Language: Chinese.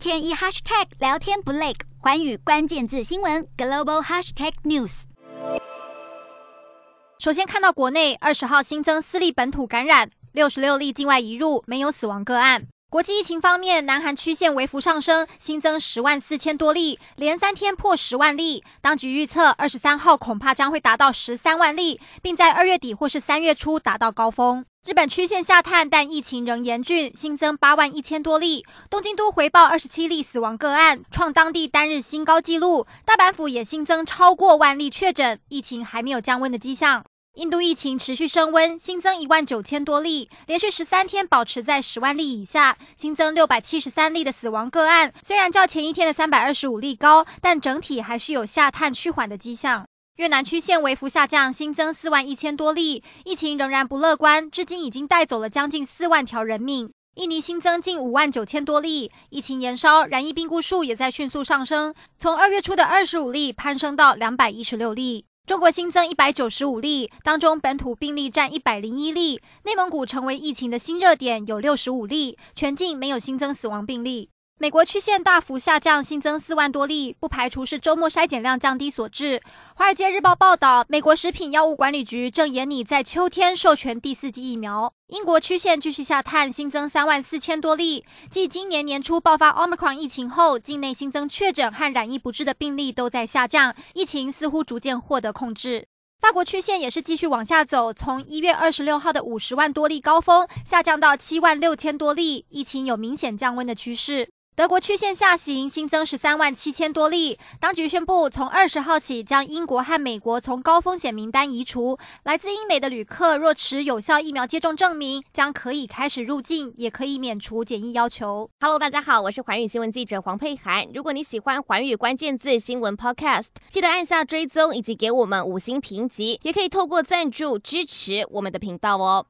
天一 hashtag 聊天不累，环宇关键字新闻 global hashtag news。首先看到国内二十号新增四例本土感染，六十六例境外移入，没有死亡个案。国际疫情方面，南韩曲线微幅上升，新增十万四千多例，连三天破十万例。当局预测，二十三号恐怕将会达到十三万例，并在二月底或是三月初达到高峰。日本曲线下探，但疫情仍严峻，新增八万一千多例。东京都回报二十七例死亡个案，创当地单日新高纪录。大阪府也新增超过万例确诊，疫情还没有降温的迹象。印度疫情持续升温，新增一万九千多例，连续十三天保持在十万例以下，新增六百七十三例的死亡个案。虽然较前一天的三百二十五例高，但整体还是有下探趋缓的迹象。越南曲线微幅下降，新增四万一千多例，疫情仍然不乐观，至今已经带走了将近四万条人命。印尼新增近五万九千多例，疫情延烧，染疫病故数也在迅速上升，从二月初的二十五例攀升到两百一十六例。中国新增一百九十五例，当中本土病例占一百零一例。内蒙古成为疫情的新热点，有六十五例，全境没有新增死亡病例。美国曲线大幅下降，新增四万多例，不排除是周末筛检量降低所致。《华尔街日报》报道，美国食品药物管理局正研拟在秋天授权第四剂疫苗。英国曲线继续下探，新增三万四千多例。继今年年初爆发 Omicron 疫情后，境内新增确诊和染疫不治的病例都在下降，疫情似乎逐渐获得控制。法国曲线也是继续往下走，从一月二十六号的五十万多例高峰下降到七万六千多例，疫情有明显降温的趋势。德国曲线下行，新增十三万七千多例。当局宣布，从二十号起将英国和美国从高风险名单移除。来自英美的旅客若持有效疫苗接种证明，将可以开始入境，也可以免除检疫要求。Hello，大家好，我是环宇新闻记者黄佩涵。如果你喜欢环宇关键字新闻 Podcast，记得按下追踪以及给我们五星评级，也可以透过赞助支持我们的频道哦。